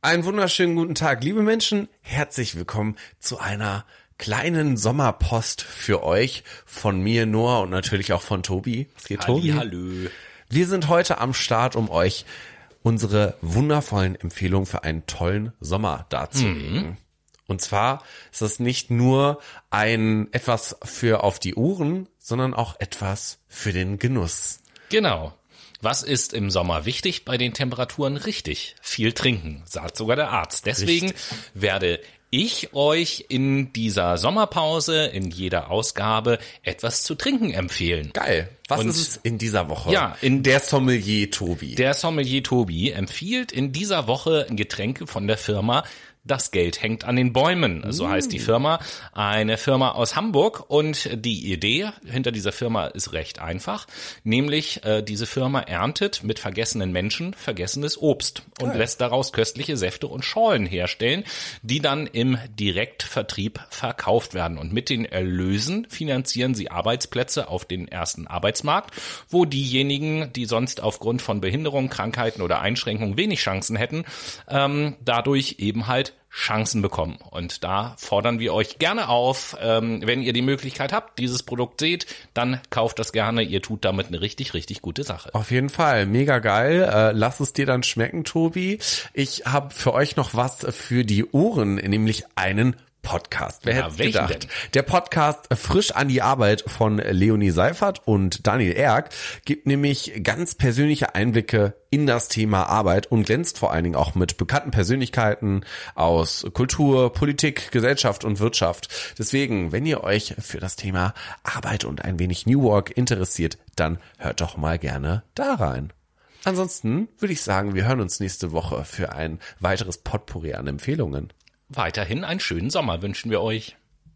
Einen wunderschönen guten Tag, liebe Menschen. Herzlich willkommen zu einer kleinen Sommerpost für euch von mir, Noah und natürlich auch von Tobi. Geht, Tobi? Hallo. Wir sind heute am Start, um euch unsere wundervollen Empfehlungen für einen tollen Sommer darzulegen. Mhm. Und zwar ist das nicht nur ein etwas für auf die Ohren, sondern auch etwas für den Genuss. Genau. Was ist im Sommer wichtig bei den Temperaturen? Richtig, viel trinken, sagt sogar der Arzt. Deswegen Richtig. werde ich euch in dieser Sommerpause, in jeder Ausgabe, etwas zu trinken empfehlen. Geil. Was Und ist es in dieser Woche? Ja, in der Sommelier Tobi. Der Sommelier Tobi empfiehlt in dieser Woche Getränke von der Firma das Geld hängt an den Bäumen, so heißt die Firma. Eine Firma aus Hamburg und die Idee hinter dieser Firma ist recht einfach, nämlich äh, diese Firma erntet mit vergessenen Menschen vergessenes Obst und Geil. lässt daraus köstliche Säfte und Schorlen herstellen, die dann im Direktvertrieb verkauft werden. Und mit den Erlösen finanzieren sie Arbeitsplätze auf den ersten Arbeitsmarkt, wo diejenigen, die sonst aufgrund von Behinderung, Krankheiten oder Einschränkungen wenig Chancen hätten, ähm, dadurch eben halt Chancen bekommen. Und da fordern wir euch gerne auf, ähm, wenn ihr die Möglichkeit habt, dieses Produkt seht, dann kauft das gerne. Ihr tut damit eine richtig, richtig gute Sache. Auf jeden Fall, mega geil. Äh, lass es dir dann schmecken, Tobi. Ich habe für euch noch was für die Ohren, nämlich einen Podcast. Wer ja, hätte gedacht? Denn? Der Podcast Frisch an die Arbeit von Leonie Seifert und Daniel Erck gibt nämlich ganz persönliche Einblicke in das Thema Arbeit und glänzt vor allen Dingen auch mit bekannten Persönlichkeiten aus Kultur, Politik, Gesellschaft und Wirtschaft. Deswegen, wenn ihr euch für das Thema Arbeit und ein wenig New Work interessiert, dann hört doch mal gerne da rein. Ansonsten würde ich sagen, wir hören uns nächste Woche für ein weiteres Potpourri an Empfehlungen. Weiterhin einen schönen Sommer wünschen wir euch.